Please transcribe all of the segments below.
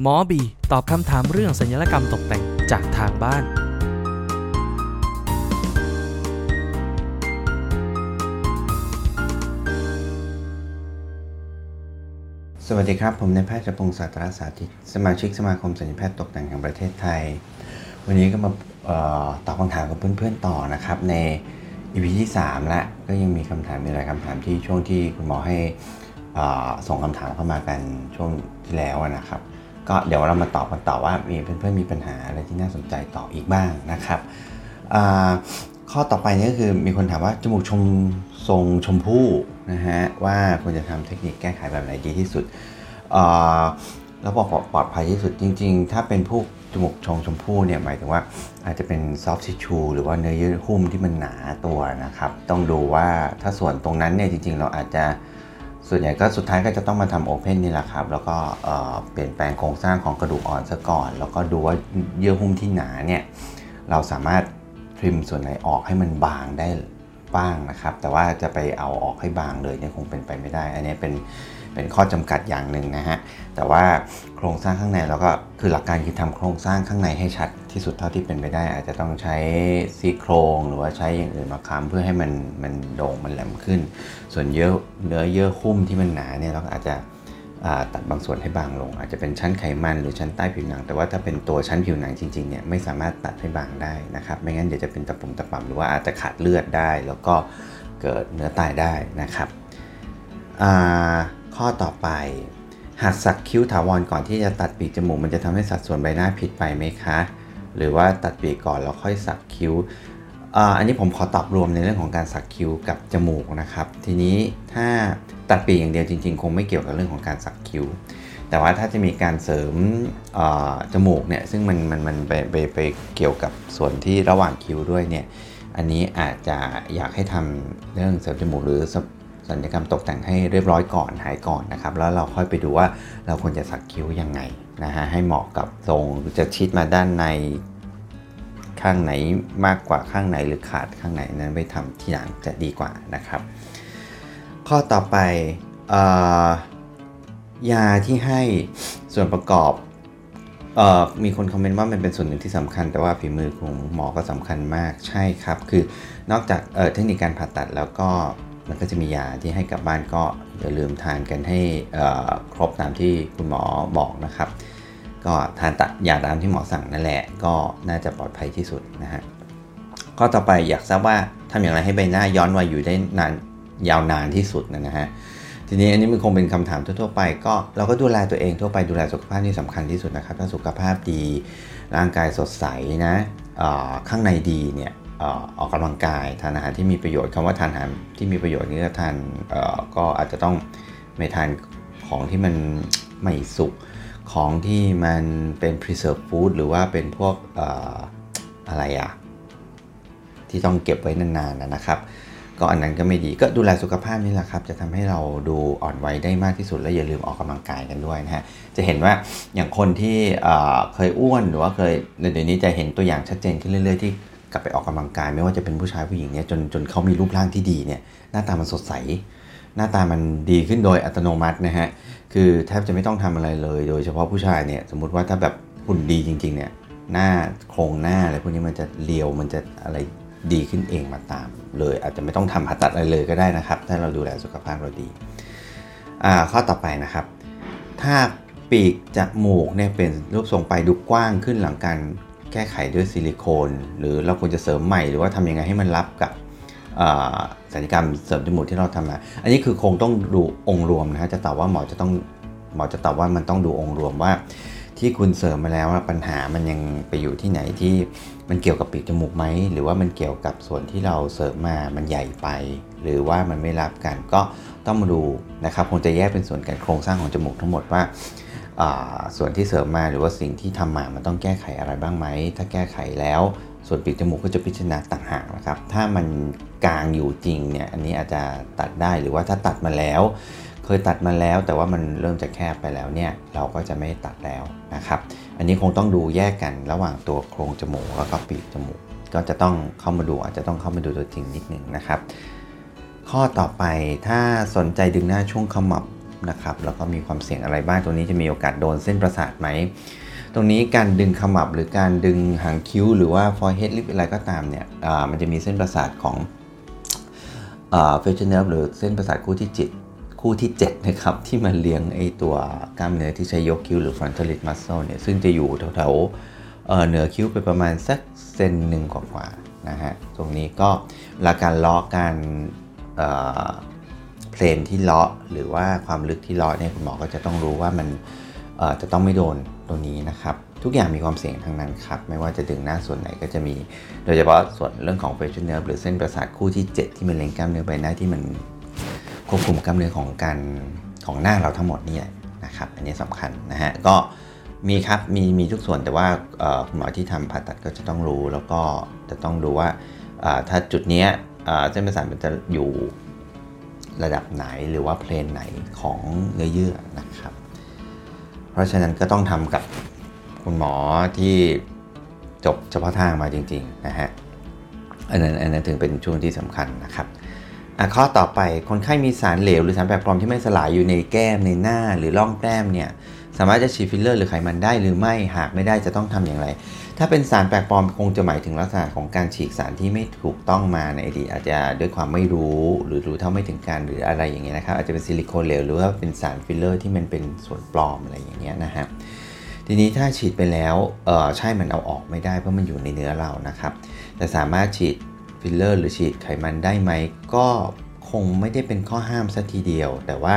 หมอบีตอบคำถามเรื่องสัญญกรรมตกแต่งจากทางบ้าน สวัสดีครับ ผมนายแพทย์จะพงศ์ศาสตราสาธิต สมาชิกสมาคมสัญญแพทย์ตกแต่งแห่งประเทศไทย วันนี้ก็มาออตอบคำถามกับเพื่อนๆต่อนะครับ ใน EP ที่ 3 แล้วก็ยังมีคำถามมีหลายคำถามที่ช่วงที่คุณหมอให้เอ่อส่งคำถามเข้ามากันช่วงที่แล้วนะครับ ก็เดี๋ยวเรามาตอบกันต่อว่ามีเพื่อนๆมีปัญหาอะไรที่น่าสนใจต่ออีกบ้างนะครับข้อต่อไปนี่ก็คือมีคนถามว่าจมูกชมทรงชมพู่นะฮะว่าควรจะทำเทคนิคแก้ไขแบบไหนดีที่สุดแล้วบอกปลอดภัยที่สุดจริง ๆ ถ้าเป็นพวกจมูกชงชมพู่เนี่ยหมายถึงว่าอาจจะเป็นซอฟต์ทิชชูหรือว่าเนื้อเยื่อหุ้มที่มันหนาตัวนะครับ ต้องดูว่าถ้าส่วนตรงนั้นเนี่ยจริง ๆ เราอาจจะ ส่วนใหญ่ก็สุดท้ายก็จะต้องมาทำโอเพนนี่แหละครับ แล้วก็เอ่อเปลี่ยนแปลงโครงสร้างของกระดูกอ่อนซะก่อน แล้วก็ดูว่าเยื่อหุ้มที่หนาเนี่ยเราสามารถทริมส่วนไหนออกให้มันบางได้บ้างนะครับ แต่ว่าจะไปเอาออกให้บางเลยเนี่ยคงเป็นไปไม่ได้ อันนี้เป็น เป็นข้อจำกัดอย่างหนึ่งนะฮะ แต่ว่าโครงสร้างข้างในเราก็คือหลักการคือทำโครงสร้างข้างในให้ชัดที่สุดเท่าที่เป็นไปได้ อาจจะต้องใช้ซี่โครงหรือว่าใช้อย่างอื่นมาค้ำเพื่อให้มันมันโด่งมันแหลมขึ้น ส่วนเยื่อเนื้อเยื่อหุ้มที่มันหนาเนี่ยเราอาจจะตัดบางส่วนให้บางลง อาจจะเป็นชั้นไขมันหรือชั้นใต้ผิวหนัง แต่ว่าถ้าเป็นตัวชั้นผิวหนังจริงๆเนี่ยไม่สามารถตัดให้บางได้นะครับไม่งั้นเดี๋ยวจะเป็นตะปุ่มตะป่ำหรือว่าอาจจะขาดเลือดได้ แล้วก็เกิดเนื้อตายได้นะครับอ่า ข้อต่อไปหัดสักคิ้วถาวรก่อนที่จะตัดปีกจมูกมันจะทำให้สัดส่วนใบหน้าผิดไปไหมคะ หรือว่าตัดปีกก่อนแล้วค่อยสักคิ้วอ,อันนี้ผมขอตอบรวมในเรื่องของการสักคิ้วกับจมูกนะครับ ทีนี้ถ้าตัดปีกอย่างเดียวจริง ๆ คงไม่เกี่ยวกับเรื่องของการสักคิ้ว แต่ว่าถ้าจะมีการเสริมจมูกเนี่ยซึ่งมันมันมันไปไปไปเกี่ยวกับส่วนที่ระหว่างคิ้วด้วยเนี่ยอันนี้อาจจะอยากให้ทำเรื่องเสริมจมูกหรือ สัญญกรรมตกแต่งให้เรียบร้อยก่อนหายก่อนนะครับ แล้วเราค่อยไปดูว่าเราควรจะสักคิ้วยังไงนะฮะให้เหมาะกับทรงจะชิดมาด้านในข้างไหนมากกว่าข้างไหนหรือขาดข้างไหนนั้นไปทำที่หลังจะดีกว่านะครับ ข้อต่อไปออยาที่ให้ส่วนประกอบออมีคนคอมเมนต์ว่ามันเป็นส่วนหนึ่งที่สำคัญ แต่ว่าฝีมือของหมอก็สำคัญมากใช่ครับ คือนอกจากเเทคนิคการผ่าตัดแล้วก็ มันก็จะมียาที่ให้กลับบ้านก็อย่าลืมทานกันให้ครบตามที่คุณหมอบอกนะครับ ก็ทานตัดยาตามที่หมอสั่งนั่นแหละก็น่าจะปลอดภัยที่สุดนะฮะข้อต่อไปอยากทราบว่าทำอย่างไรให้ใบหน้าย้อนวัยอยู่ได้นานยาวนานที่สุดนะฮะทีนี้อันนี้มันคงเป็นคำถามทั่วๆไป ก็เราก็ดูแลตัวเองทั่วไปดูแลสุขภาพที่สำคัญที่สุดนะครับ ถ้าสุขภาพดีร่างกายสดใสนะข้างในดีเนี่ย ออออกกำลังกายทานอาหารที่มีประโยชน์คำว่าทานอาหารที่มีประโยชน์นี่ก็ทานก็อาจจะต้องไม่ทานของที่มันไม่สุกของที่มันเป็น preserve food หรือว่าเป็นพวกออะไรอะที่ต้องเก็บไว้นานๆนะครับ ก็อันนั้นก็ไม่ดีก็ดูแลสุขภาพนี่แหละครับ จะทำให้เราดูอ่อนวัยได้มากที่สุด และอย่าลืมออกกำลังกายกันด้วยนะฮะจะเห็นว่าอย่างคนที่เอ่อเคยอ้วนหรือว่าเคยเดี๋ยวนี้จะเห็นตัวอย่างชัดเจนขึ้นเรื่อย ๆ ที่ กลับไปออกกำลังกาย ไม่ว่าจะเป็นผู้ชายผู้หญิงเนี่ยจนจนเขามีรูปร่างที่ดีเนี่ยหน้าตามันสดใส หน้าตามันดีขึ้นโดยอัตโนมัตินะฮะคือแทบจะไม่ต้องทำอะไรเลย โดยเฉพาะผู้ชายเนี่ยสมมติว่าถ้าแบบหุ่นดีจริง ๆ เนี่ยหน้าโครงหน้าอะไรพวกนี้มันจะเรียวมันจะอะไรดีขึ้นเองมาตาม เลยอาจจะไม่ต้องทำผ่าตัดอะไรเลยก็ได้นะครับ ถ้าเราดูแลสุขภาพเราดีอ่าข้อต่อไปนะครับ ถ้าปีกจมูกเนี่ยเป็นรูปทรงไปดูกว้างขึ้นหลังการ แก้ไขด้วยซิลิโคน หรือเราควรจะเสริมใหม่หรือว่าทำยังไงให้มันรับกับศัลยกรรมเสริมจมูกที่เราทำมาอันนี้คือคงต้องดูองค์รวมนะฮะจะตอบว่าหมอจะต้องหมอจะตอบว่ามันต้องดูองค์รวมว่า ที่คุณเสริมมาแล้วปัญหามันยังไปอยู่ที่ไหนที่มันเกี่ยวกับปีกจมูกไหมหรือว่ามันเกี่ยวกับส่วนที่เราเสริมมามันใหญ่ไป หรือว่ามันไม่รับกันก็ต้องมาดูนะครับคงจะแยกเป็นส่วนการโครงสร้างของจมูกทั้งหมดว่า ส่วนที่เสริมมาหรือว่าสิ่งที่ทำมามันต้องแก้ไขอะไรบ้างไหม ถ้าแก้ไขแล้ว ส่วนปีกจมูกก็จะพิจารณาต่างหากนะครับ ถ้ามันกลางอยู่จริงเนี่ยอันนี้อาจจะตัดได้หรือว่าถ้าตัดมาแล้ว เคยตัดมาแล้ว แต่ว่ามันเริ่มจะแคบไปแล้วเนี่ยเราก็จะไม่ตัดแล้วนะครับ อันนี้คงต้องดูแยกกันระหว่างตัวโครงจมูกแล้วก็ปีกจมูก ก็จะต้องเข้ามาดูอาจจะต้องเข้ามาดูตัวจริงนิดหนึ่งนะครับ ข้อต่อไปถ้าสนใจดึงหน้าช่วงขมับ นะครับแล้วก็มีความเสี่ยงอะไรบ้างตรงนี้จะมีโอกาสโดนเส้นประสาทไหม ตรงนี้การดึงขมับหรือการดึงหางคิ้ว หรือว่า forehead lip อะไรก็ตามเนี่ยมันจะมีเส้นประสาทของเฟชเนอร์หรือเส้นประสาทคู่ที่จิตคู่ที่7นะครับที่มันเลี้ยงไอตัวกล้ามเนื้อที่ใช้ยกคิ้วหรือ frontalis muscle เนี่ยซึ่งจะอยู่แถวๆเหนือคิ้วไปประมาณสักเซนหนึ่งกว่าๆนะฮะตรงนี้ก็ลาการล้อการ เพลนที่เลาะหรือว่าความลึกที่เลาะเนี่ยคุณหมอก็จะต้องรู้ว่ามันจะต้องไม่โดนตรงนี้นะครับ ทุกอย่างมีความเสี่ยงทั้งนั้นครับ ไม่ว่าจะดึงหน้าส่วนไหนก็จะมี โดยเฉพาะส่วนเรื่องของ facial nerve หรือเส้นประสาทคู่ที่ 7 ที่มันเล็งกล้ามเนื้อใบหน้าที่มันควบคุมกล้ามเนื้อของการของหน้าเราทั้งหมดนี่นะครับ อันนี้สำคัญนะฮะก็มีครับมีมีทุกส่วนแต่ว่าคุณหมอที่ทำผ่าตัดก็จะต้องรู้แล้วก็จะต้องดูว่าถ้าจุดนี้เส้นประสาทมันจะอยู่ ระดับไหนหรือว่าเพลนไหนของเนื้อเยื่อนะครับ เพราะฉะนั้นก็ต้องทำกับคุณหมอที่จบเฉพาะทางมาจริงๆนะฮะอันนั้นอันนั้นถึงเป็นช่วงที่สำคัญนะครับข้อต่อไปคนไข้มีสารเหลวหรือสารแปลกปลอมที่ไม่สลายอยู่ในแก้มในหน้าหรือร่องแก้มเนี่ยสามารถจะฉีดฟิลเลอร์หรือไขมันได้หรือไม่หากไม่ได้จะต้องทำอย่างไร ถ้าเป็นสารแปลกปลอมคงจะหมายถึงลักษณะของการฉีดสารที่ไม่ถูกต้องมาในอดีตอาจจะด้วยความไม่รู้หรือรู้เท่าไม่ถึงการหรืออะไรอย่างเงี้ยนะครับอาจจะเป็นซิลิโคนเหลวหรือว่าเป็นสารฟิลเลอร์ที่มันเป็นสารปลอมอะไรอย่างเงี้ยนะฮะทีนี้ถ้าฉีดไปแล้วเออใช่มันเอาออกไม่ได้เพราะมันอยู่ในเนื้อเรานะครับแต่สามารถฉีดฟิลเลอร์หรือฉีดไขมันได้ไหมก็คงไม่ได้เป็นข้อห้ามซะทีเดียว แต่ว่า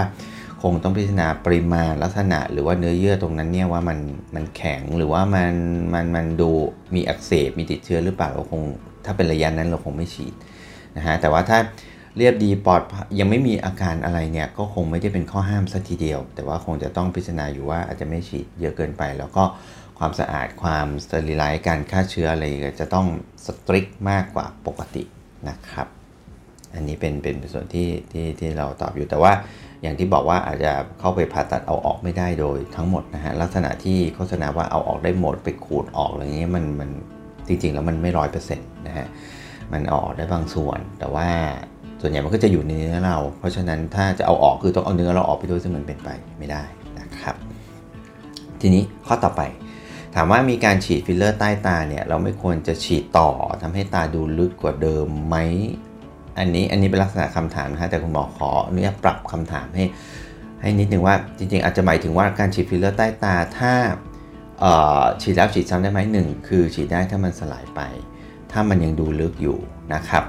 คงต้องพิจารณาปริมาณลักษณะ หรือว่าเนื้อเยื่อตรงนั้นเนี่ยว่ามันมันแข็งหรือว่ามันมันมันดูมีอักเสบมีติดเชื้อหรือเปล่าเราคงถ้าเป็นระยะนั้นเราคงไม่ฉีดนะฮะแต่ว่าถ้าเรียบดีปลอดยังไม่มีอาการอะไรเนี่ยก็คงไม่ได้เป็นข้อห้ามซะทีเดียว แต่ว่าคงจะต้องพิจารณาอยู่ว่าอาจจะไม่ฉีดเยอะเกินไป แล้วก็ความสะอาดความสเตอริไลซ์การฆ่าเชื้ออะไรจะต้องสตริกมากกว่าปกตินะครับ อันนี้เป็นเป็นส่วนที่ที่ที่เราตอบอยู่แต่ว่า อย่างที่บอกว่าอาจจะเข้าไปผ่าตัดเอาออกไม่ได้โดยทั้งหมดนะฮะลักษณะที่โฆษณาว่าเอาออกได้หมดไปขูดออกอะไรเงี้ยมันมันจริงๆแล้วมันไม่ร้อยเปอร์เซ็นต์นะฮะมันออกได้บางส่วน แต่ว่าส่วนใหญ่มันก็จะอยู่ในเนื้อเรา เพราะฉะนั้นถ้าจะเอาออกคือต้องเอาเนื้อเราออกไปด้วยซึ่งมันเป็นไปไม่ได้นะครับ ทีนี้ข้อต่อไป ถามว่ามีการฉีดฟิลเลอร์ใต้ตาเนี่ยเราไม่ควรจะฉีดต่อทำให้ตาดูลึกกว่าเดิมไหม อันนี้อันนี้เป็นลักษณะคำถามนะฮะแต่คุณหมอขออนุญาตปรับคำถามให้ ให้นิดนึงว่าจริงๆ อาจจะหมายถึงว่าการฉีดฟิลเลอร์ใต้ตาถ้าฉีดแล้วฉีดซ้ำได้ไหมหนึ่งคือฉีดได้ถ้ามันสลายไป ถ้ามันยังดูลึกอยู่นะครับ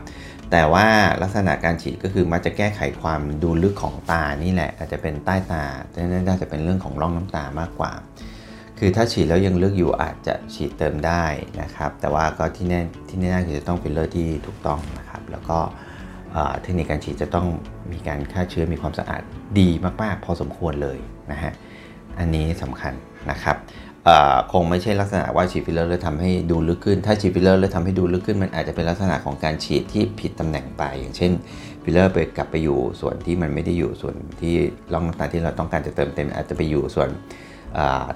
แต่ว่าลักษณะการฉีดก็คือมันจะแก้ไขความดูลึกของตานี่แหละ อาจจะเป็นใต้ตาแต่นั่นน่าจะเป็นเรื่องของร่องน้ำตามากกว่า คือถ้าฉีดแล้วยังลึกอยู่อาจจะฉีดเติมได้นะครับ แต่ว่าก็ที่แน่ที่แน่คือจะต้องฟิลเลอร์ที่ถูกต้องนะครับ แล้วก็ เทคนิคการฉีดจะต้องมีการฆ่าเชื้อมีความสะอาดดีมาก ๆ พอสมควรเลยนะฮะอันนี้สำคัญนะครับคงไม่ใช่ลักษณะว่าฉีดฟิลเลอร์แล้วทำให้ดูลึกขึ้น ถ้าฉีดฟิลเลอร์แล้วทำให้ดูลึกขึ้น มันอาจจะเป็นลักษณะของการฉีดที่ผิดตำแหน่งไป อย่างเช่นฟิลเลอร์ไปกลับไปอยู่ส่วนที่มันไม่ได้อยู่ส่วนที่ร่องน้ำตาที่เราต้องการจะเติมเต็มอาจจะไปอยู่ส่วน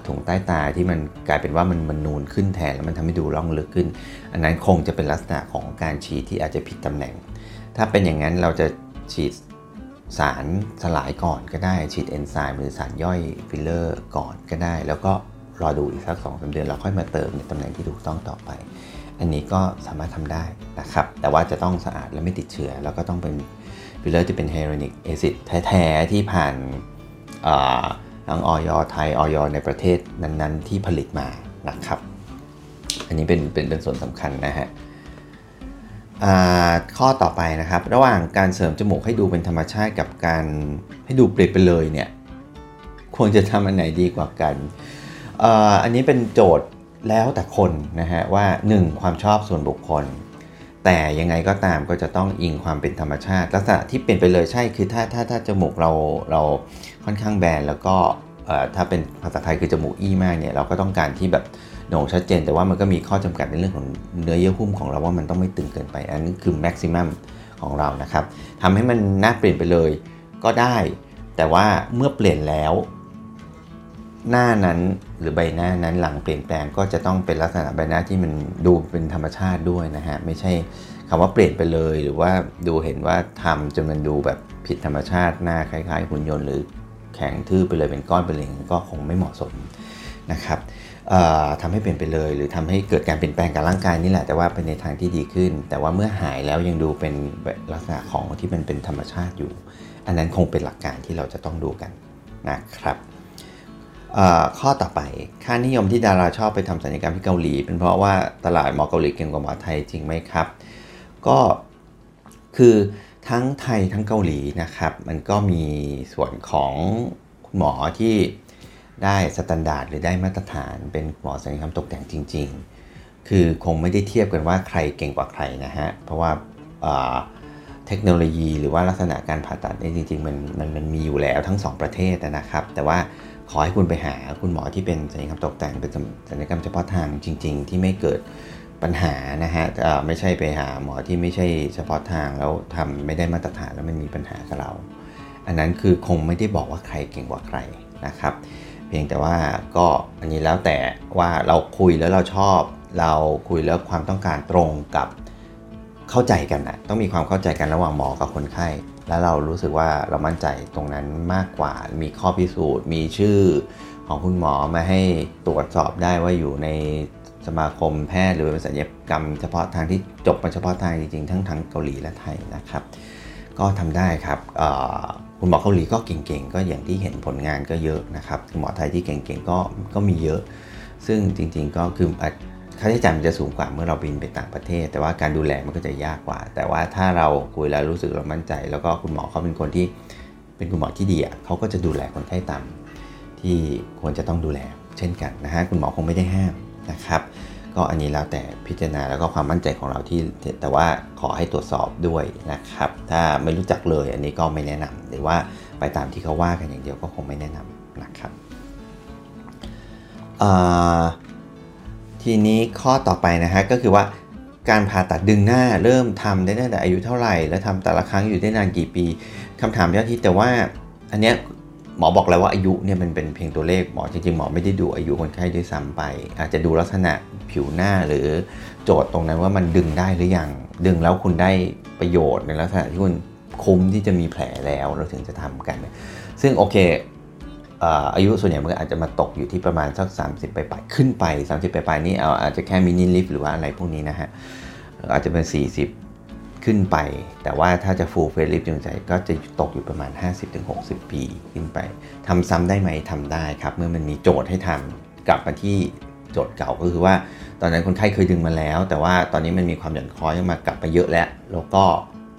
ถุงใต้ตาที่มันกลายเป็นว่ามันมันนูนขึ้นแทนแล้วมันทำให้ดูร่องลึกขึ้น อันนั้นคงจะเป็นลักษณะของการฉีดที่อาจจะผิดตำแหน่ง ถ้าเป็นอย่างนั้นเราจะฉีดสารสลายก่อนก็ได้ ฉีดเอนไซม์หรือสารย่อยฟิลเลอร์ก่อนก็ได้ แล้วก็รอดูอีกสักสองสามเดือนเราค่อยมาเติมในตำแหน่งที่ถูกต้องต่อไป อันนี้ก็สามารถทำได้นะครับ แต่ว่าจะต้องสะอาดและไม่ติดเชื้อ แล้วก็ต้องเป็นฟิลเลอร์ที่เป็น hyaluronic acid แท้ๆที่ผ่านทั้งอย.ไทยอย.ในประเทศนั้นๆ ที่ผลิตมานะครับ อันนี้เป็นเป็นเป็นส่วนสำคัญนะฮะ ข้อต่อไปนะครับ ระหว่างการเสริมจมูกให้ดูเป็นธรรมชาติกับการให้ดูเปลี่ยนไปเลยเนี่ยควรจะทำอันไหนดีกว่ากันอันนี้เป็นโจทย์แล้วแต่คนนะฮะว่า 1. ความชอบส่วนบุคคล แต่ยังไงก็ตามก็จะต้องอิงความเป็นธรรมชาติ ลักษณะที่เปลี่ยนไปเลยใช่คือถ้าถ้าถ้าจมูกเราเราค่อนข้างแบนแล้วก็ถ้าเป็นภาษาไทยคือจมูกอี้มากเนี่ยเราก็ต้องการที่แบบ โหนชัดเจนแต่ว่ามันก็มีข้อจำกัดในเรื่องของเนื้อเยื่อหุ้มของเราว่ามันต้องไม่ตึงเกินไป อันนี้คือแม็กซิมัมของเรานะครับทำให้มันน่าเปลี่ยนไปเลยก็ได้ แต่ว่าเมื่อเปลี่ยนแล้ว หน้านั้นหรือใบหน้านั้นหลังเปลี่ยนแปลงก็จะต้องเป็นลักษณะใบหน้าที่มันดูเป็นธรรมชาติด้วยนะฮะไม่ใช่คำว่าเปลี่ยนไปเลยหรือว่าดูเห็นว่าทำจนมันดูแบบผิดธรรมชาติหน้าคล้ายๆหุ่นยนต์หรือแข็งทื่อไปเลยเป็นก้อนเป็นเหลงก็คงไม่เหมาะสมนะครับ ทำให้เปลี่ยนไปเลย หรือทำให้เกิดการเปลี่ยนแปลงกับร่างกายนี่แหละแต่ว่าเป็นในทางที่ดีขึ้น แต่ว่าเมื่อหายแล้วยังดูเป็นลักษณะของที่มันเป็นธรรมชาติอยู่ อันนั้นคงเป็นหลักการที่เราจะต้องดูกันนะครับข้อต่อไปค่านิยมที่ดาราชอบไปทำศัลยกรรมที่เกาหลี เป็นเพราะว่าตลาดหมอเกาหลีเก่งกว่าหมอไทยจริงไหมครับ ก็คือทั้งไทยทั้งเกาหลีนะครับ มันก็มีส่วนของหมอที่ ได้ standard หรือได้มาตรฐานเป็นหมอศัลยกรรมตกแต่งจริง ๆ คือคงไม่ได้เทียบกันว่าใครเก่งกว่าใครนะฮะ เพราะว่าเทคโนโลยีหรือว่าลักษณะการผ่าตัดนี่จริงๆมันมันมันมีอยู่แล้วทั้ง 2 ประเทศนะครับ แต่ว่าขอให้คุณไปหาคุณหมอที่เป็นศัลยกรรมตกแต่งเป็นศัลยกรรมเฉพาะทางจริง ๆ ที่ไม่เกิดปัญหานะฮะไม่ใช่ไปหาหมอที่ไม่ใช่เฉพาะทางแล้วทำไม่ได้มาตรฐานแล้วมันมีปัญหากับเรา อันนั้นคือคงไม่ได้บอกว่าใครเก่งกว่าใครนะครับ เพียงแต่ว่าก็อันนี้แล้วแต่ว่าเราคุยแล้วเราชอบ เราคุยแล้วความต้องการตรงกับเข้าใจกันนะต้องมีความเข้าใจกันระหว่างหมอกับคนไข้ แล้วเรารู้สึกว่าเรามั่นใจตรงนั้นมากกว่า มีข้อพิสูจน์ มีชื่อของคุณหมอมาให้ตรวจสอบได้ว่าอยู่ในสมาคมแพทย์หรือเป็นศัลยกรรมเฉพาะทางที่จบมาเฉพาะทางจริงๆทั้งทั้งเกาหลีและไทยนะครับ ก็ทำได้ครับคุณหมอเกาหลีก็เก่งๆ ก็อย่างที่เห็นผลงานก็เยอะนะครับคุณหมอไทยที่เก่งๆก็ก็มีเยอะ ซึ่งจริงๆก็คือค่าใช้จ่ายมันจะสูงกว่าเมื่อเราบินไปต่างประเทศ แต่ว่าการดูแลมันก็จะยากกว่า แต่ว่าถ้าเราคุยแล้วรู้สึกเรามั่นใจ แล้วก็คุณหมอเขาเป็นคนที่เป็นคุณหมอที่ดีอะเขาก็จะดูแลคนไข้ตามที่ควรจะต้องดูแลเช่นกันนะฮะคุณหมอคงไม่ได้ห้ามนะครับ ก็อันนี้แล้วแต่พิจารณาแล้วก็ความมั่นใจของเราที่แต่ว่าขอให้ตรวจสอบด้วยนะครับ ถ้าไม่รู้จักเลยอันนี้ก็ไม่แนะนำหรือว่าไปตามที่เขาว่ากันอย่างเดียวก็คงไม่แนะนำนะครับทีนี้ข้อต่อไปนะฮะก็คือว่าการผ่าตัดดึงหน้าเริ่มทำได้ตั้งแต่อายุเท่าไหร่ แล้วทำแต่ละครั้งอยู่ได้นานกี่ปีคำถามยอดที่แต่ว่าอันเนี้ยหมอบอกแล้วว่าอายุเนี่ยมันเป็นเพียงตัวเลขหมอจริงๆหมอไม่ได้ดูอายุคนไข้ด้วยซ้ำไป อาจจะดูลักษณะ ผิวหน้าหรือโจทย์ตรงนั้นว่ามันดึงได้หรือยัง ดึงแล้วคุณได้ประโยชน์ในลักษณะที่คุณคุ้มที่จะมีแผลแล้วเราถึงจะทำกัน ซึ่งโอเคอายุส่วนใหญ่มันอาจจะมาตกอยู่ที่ประมาณสัก 30 ไปปลายขึ้นไป 30 ไปปลายนี้เอาอาจจะแค่ mini lift หรือว่าอะไรพวกนี้นะฮะ อาจจะเป็น 40 ขึ้นไป แต่ว่าถ้าจะ full facelift จริงๆก็จะตกอยู่ประมาณ 50-60 ปีขึ้นไปทำซ้ำได้ไหมทำได้ครับ เมื่อมันมีโจทย์ให้ทำกลับมาที่ โจทย์เก่าก็คือว่า ตอนนั้นคนไข้เคยดึงมาแล้ว แต่ว่าตอนนี้มันมีความหย่อนคล้อยมากลับไปเยอะแล้ว แล้วก็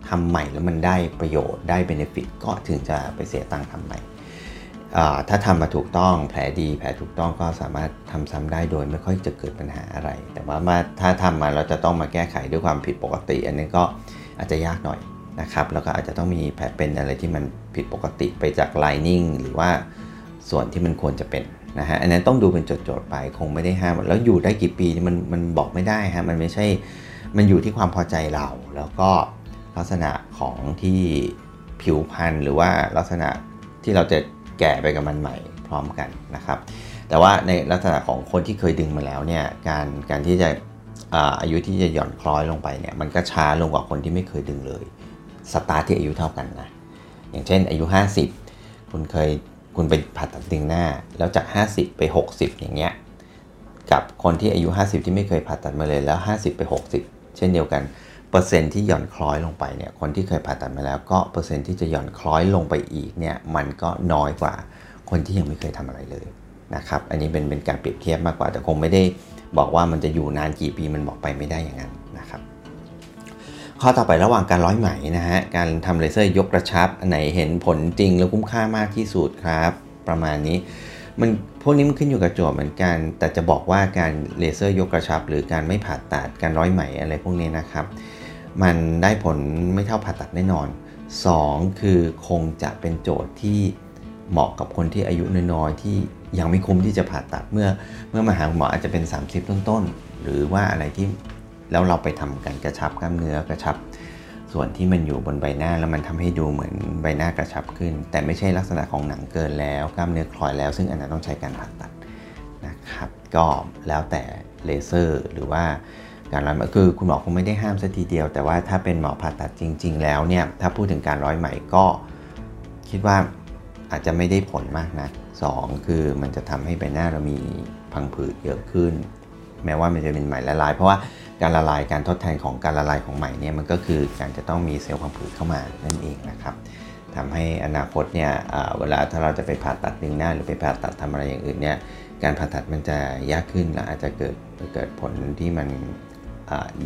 ทำใหม่แล้วมันได้ประโยชน์ได้เบนฟิตก็ถึงจะไปเสียตังค์ทำใหม่ถ้าทำมาถูกต้องแผลดีแผลถูกต้องก็สามารถทำซ้ำได้โดยไม่ค่อยจะเกิดปัญหาอะไร แต่ว่ามาถ้าทำมาเราจะต้องมาแก้ไขด้วยความผิดปกติ อันนี้ก็อาจจะยากหน่อยนะครับแล้วก็อาจจะต้องมีแผลเป็นอะไรที่มันผิดปกติไปจากไลนิ่งหรือว่าส่วนที่มันควรจะเป็น นะฮะอันนั้นต้องดูเป็นโจทย์ๆไปคงไม่ได้ห้ามแล้วอยู่ได้กี่ปีมันมันบอกไม่ได้ฮะมันไม่ใช่มันอยู่ที่ความพอใจเรา แล้วก็ลักษณะของที่ผิวพรรณหรือว่าลักษณะที่เราจะแก่ไปกับมันใหม่พร้อมกันนะครับ แต่ว่าในลักษณะของคนที่เคยดึงมาแล้วเนี่ยการการที่จะอายุที่จะหย่อนคล้อยลงไปเนี่ยมันก็ช้าลงกว่าคนที่ไม่เคยดึงเลยสตาร์ทที่อายุเท่ากันนะอย่างเช่นอายุ 50 คุณเคย คุณไปผ่าตัดดึงหน้า แล้วจาก 50 ไป 60 อย่างเงี้ยกับคนที่อายุ 50 ที่ไม่เคยผ่าตัดมาเลยแล้ว 50 ไป 60 เช่นเดียวกันเปอร์เซ็นที่หย่อนคล้อยลงไปเนี่ยคนที่เคยผ่าตัดมาแล้ว ก็เปอร์เซ็นที่จะหย่อนคล้อยลงไปอีกเนี่ยมันก็น้อยกว่าคนที่ยังไม่เคยทำอะไรเลยนะครับอันนี้เป็นเป็นการเปรียบเทียบมากกว่าแต่คงไม่ได้บอกว่ามันจะอยู่นานกี่ปีมันบอกไปไม่ได้อย่างนั้น ข้อต่อไประหว่างการร้อยไหมนะฮะ การทำเลเซอร์ยกกระชับ อันไหนเห็นผลจริงแล้วคุ้มค่ามากที่สุดครับ ประมาณนี้ มันพวกนี้มันขึ้นอยู่กับโจทย์เหมือนกัน แต่จะบอกว่าการเลเซอร์ยกกระชับ หรือการไม่ผ่าตัดการร้อยไหมอะไรพวกนี้นะครับ มันได้ผลไม่เท่าผ่าตัดแน่นอน 2 คือคงจะเป็นโจทย์ที่เหมาะกับคนที่อายุน้อยๆที่ยังไม่คุ้มที่จะผ่าตัดเมื่อเมื่อมาหาหมออาจจะเป็น 30 ต้นๆ หรือว่าอะไรที่ แล้วเราไปทำกันกระชับกล้ามเนื้อกระชับ ส่วนที่มันอยู่บนใบหน้าแล้วมันทำให้ดูเหมือนใบหน้ากระชับขึ้น แต่ไม่ใช่ลักษณะของหนังเกินแล้วกล้ามเนื้อคลอยแล้ว ซึ่งอันนั้นต้องใช้การผ่าตัดนะครับ ก็แล้วแต่เลเซอร์หรือว่าการร้อยไหมคือคุณหมอคงไม่ได้ห้ามซะทีเดียว แต่ว่าถ้าเป็นหมอผ่าตัดจริง ๆ แล้วเนี่ยถ้าพูดถึงการร้อยไหมก็คิดว่าอาจจะไม่ได้ผลมากนะสองคือมันจะทำให้ใบหน้าเรามีพังผืดเยอะขึ้น แม้ว่ามันจะเป็นไหมละลาย เพราะว่า การละลายการทดแทนของการละลายของไหม่เนี่ยมันก็คือการจะต้องมีเซลล์พังผืดเข้ามานั่นเองนะครับทำให้อนาคตเนี่ยเวลาถ้าเราจะไปผ่าตัดดึงหน้าหรือไปผ่าตัดทำอะไรอย่างอื่นเนี่ยการผ่าตัดมันจะยากขึ้นและอาจจะเกิดเกิดผลที่มัน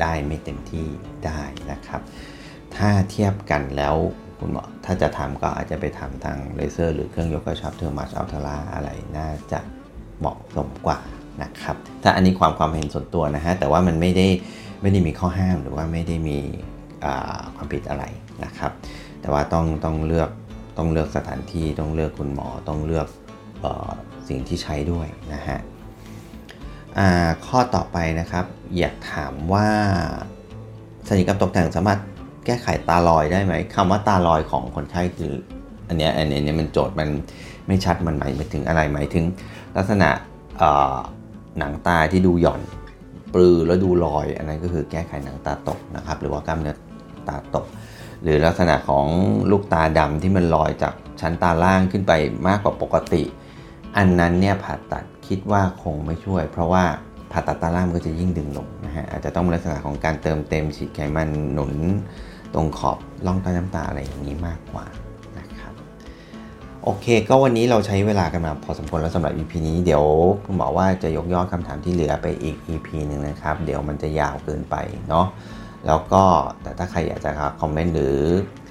ได้ไม่เต็มที่ได้นะครับ ถ้าเทียบกันแล้วคุณหมอถ้าจะทำก็อาจจะไปทำทางเลเซอร์ หรือเครื่องยกกระชับเทอร์มาสอัลทราอะไรน่าจะเหมาะสมกว่า นะครับถ้าอันนี้ความความเห็นส่วนตัวนะฮะแต่ว่ามันไม่ได้ไม่ได้มีข้อห้ามหรือว่าไม่ได้มีความผิดอะไรนะครับ แต่ว่าต้องต้องเลือกต้องเลือกสถานที่ต้องเลือกคุณหมอต้องเลือกออสิ่งที่ใช้ด้วยนะฮะข้อต่อไปนะครับ อยากถามว่าศัลยกรรมตกแต่งสามารถแก้ไขตาลอยได้ไหมคำว่าตาลอยของคนไข้คืออันนี้อันนี้มันโจทย์มันไม่ชัดมันหมายถึงอะไรหมายถึงลักษณะ หนังตาที่ดูหย่อนปลือแล้วดูลอย อันนั้นก็คือแก้ไขหนังตาตกนะครับ หรือว่ากล้ามเนื้อตาตก หรือลักษณะของลูกตาดำที่มันลอยจากชั้นตาล่างขึ้นไปมากกว่าปกติ อันนั้นเนี่ยผ่าตัดคิดว่าคงไม่ช่วย เพราะว่าผ่าตัดตาล่างก็จะยิ่งดึงลงนะฮะอาจจะต้องลักษณะของการเติมเต็มฉีดไขมันหนุนตรงขอบล่องใต้น้ำตาอะไรอย่างนี้มากกว่า โอเค ก็วันนี้เราใช้เวลากันมาพอสมควรแล้วสำหรับ EP นี้เดี๋ยวคุณบอกว่าจะยกยอดคำถามที่เหลือไปอีก EP หนึ่งนะครับ เดี๋ยวมันจะยาวเกินไปเนาะแล้วก็แต่ถ้าใครอยากจะคอมเมนต์หรือ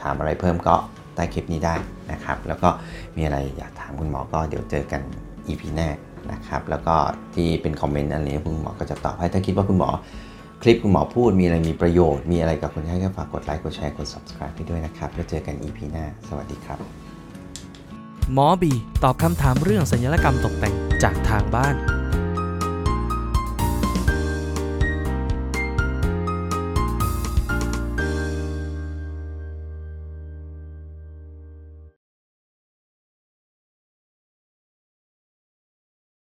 ถามอะไรเพิ่มก็ใต้คลิปนี้ได้นะครับ แล้วก็มีอะไรอยากถามคุณหมอก็เดี๋ยวเจอกัน EP หน้านะครับ แล้วก็ที่เป็นคอมเมนต์อันนี้คุณหมอก็จะตอบให้ถ้าคิดว่าคุณหมอคลิปคุณหมอพูดมีอะไรมีประโยชน์ มีอะไรกับคนไข้ก็ฝากกดไลค์กดแชร์กด subscribe ไปด้วยนะครับแล้วเจอกัน EP หน้า สวัสดีครับ หมอบีตอบคำถามเรื่องสัญญกษณ์ตกแต่งจากทางบ้าน